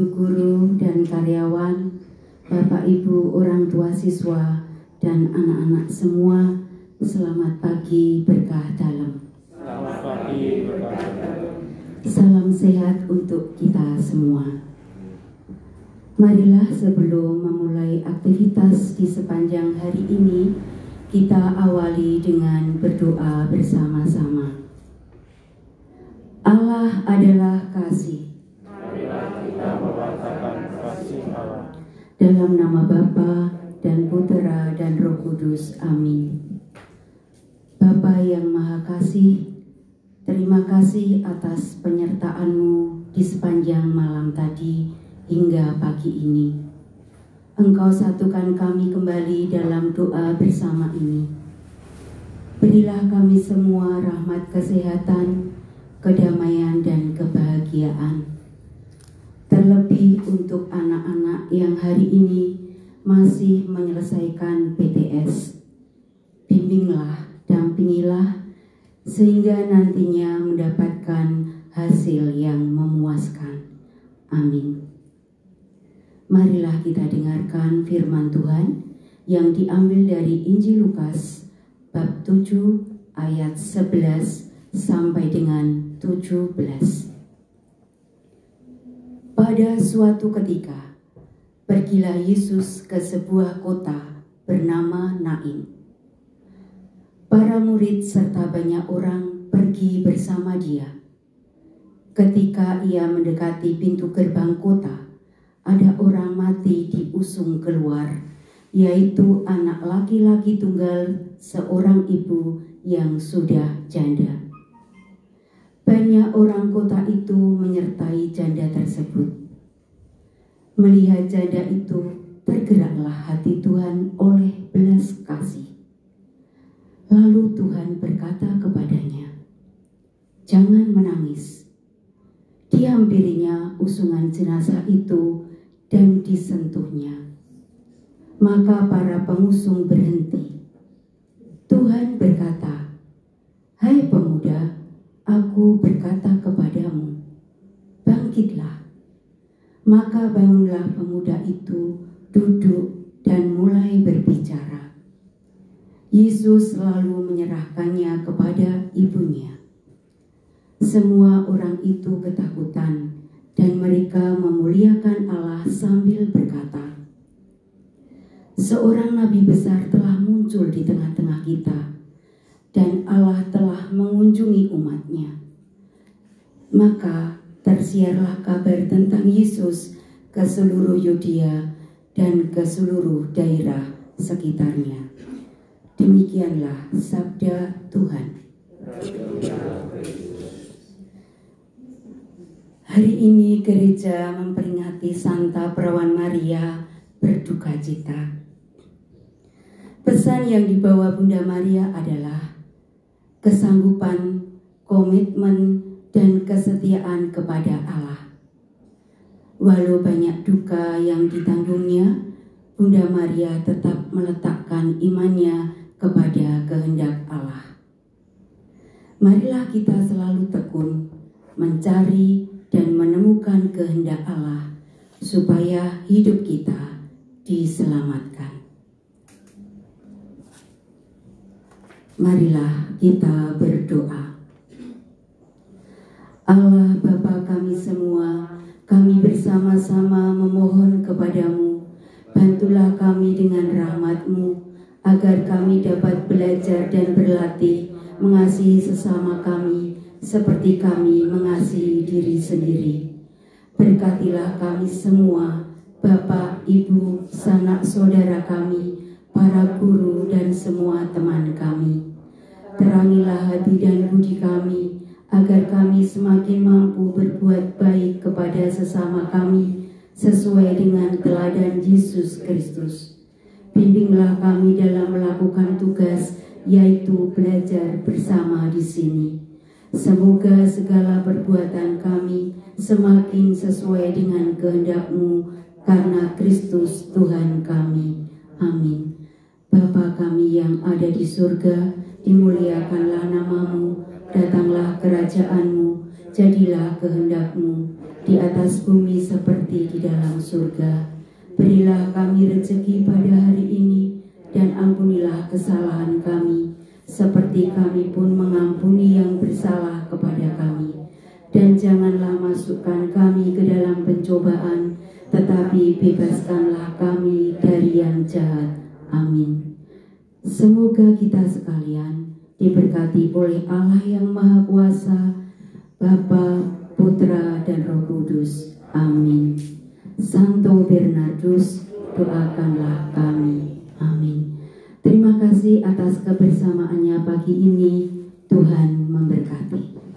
Ibu guru dan karyawan, Bapak Ibu orang tua siswa, dan anak-anak semua, selamat pagi berkah dalam. Selamat pagi berkah dalam. Salam sehat untuk kita semua. Marilah sebelum memulai aktivitas di sepanjang hari ini, kita awali dengan berdoa bersama-sama. Allah adalah kasih. Dalam nama Bapa dan Putera dan Roh Kudus. Amin. Bapa yang Maha Kasih, terima kasih atas penyertaanmu di sepanjang malam tadi hingga pagi ini. Engkau satukan kami kembali dalam doa bersama ini. Berilah kami semua rahmat kesehatan, kedamaian, dan kebahagiaan. Terlebih untuk anak-anak yang hari ini masih menyelesaikan PTS. Bimbinglah, dampingilah, sehingga nantinya mendapatkan hasil yang memuaskan. Amin. Marilah kita dengarkan firman Tuhan yang diambil dari Injil Lukas bab 7 ayat 11 sampai dengan 17. Pada suatu ketika, pergilah Yesus ke sebuah kota bernama Nain. Para murid serta banyak orang pergi bersama dia. Ketika ia mendekati pintu gerbang kota, ada orang mati diusung keluar, yaitu anak laki-laki tunggal seorang ibu yang sudah janda. Banyak orang kota itu menyertai janda tersebut. Melihat janda itu, tergeraklah hati Tuhan oleh belas kasih. Lalu Tuhan berkata kepadanya, "Jangan menangis." Dihampirinya usungan jenazah itu dan disentuhnya. Maka para pengusung berhenti. Tuhan berkata, "Hai aku berkata kepadamu, bangkitlah." Maka bangunlah pemuda itu, duduk dan mulai berbicara. Yesus lalu menyerahkannya kepada ibunya. Semua orang itu ketakutan dan mereka memuliakan Allah sambil berkata, Seorang nabi besar telah muncul di tengah-tengah kita dan Allah telah mengunjungi umatnya. Maka tersiarlah kabar tentang Yesus ke seluruh Yudea dan ke seluruh daerah sekitarnya. Demikianlah sabda Tuhan. Hari ini gereja memperingati Santa Perawan Maria berduka cita. Pesan yang dibawa Bunda Maria adalah kesanggupan, komitmen, dan kesetiaan kepada Allah. Walau banyak duka yang ditanggungnya, Bunda Maria tetap meletakkan imannya kepada kehendak Allah. Marilah kita selalu tekun mencari dan menemukan kehendak Allah supaya hidup kita diselamatkan. Marilah kita berdoa. Allah Bapa kami semua, kami bersama-sama memohon kepadamu, bantulah kami dengan rahmatmu, agar kami dapat belajar dan berlatih mengasihi sesama kami, seperti kami mengasihi diri sendiri. Berkatilah kami semua, Bapak, Ibu, sanak saudara kami, para guru dan semua teman kami. Terangilah hati dan budi kami, agar kami semakin mampu berbuat baik kepada sesama kami, sesuai dengan teladan Yesus Kristus. Bimbinglah kami dalam melakukan tugas, yaitu belajar bersama di sini. Semoga segala perbuatan kami semakin sesuai dengan kehendak-Mu karena Kristus Tuhan kami. Amin. Bapa kami yang ada di surga, dimuliakanlah namamu, datanglah kerajaanmu, Jadilah kehendakmu di atas bumi seperti di dalam surga. Berilah kami rezeki pada hari ini dan ampunilah kesalahan kami seperti kami pun mengampuni yang bersalah kepada kami. Dan janganlah masukkan kami ke dalam pencobaan, tetapi bebaskanlah kami dari yang jahat. Amin. Semoga kita sekalian diberkati oleh Allah yang Maha Kuasa, Bapa, Putra, dan Roh Kudus. Amin. Santo Bernardus, doakanlah kami. Amin. Terima kasih atas kebersamaannya pagi ini. Tuhan memberkati.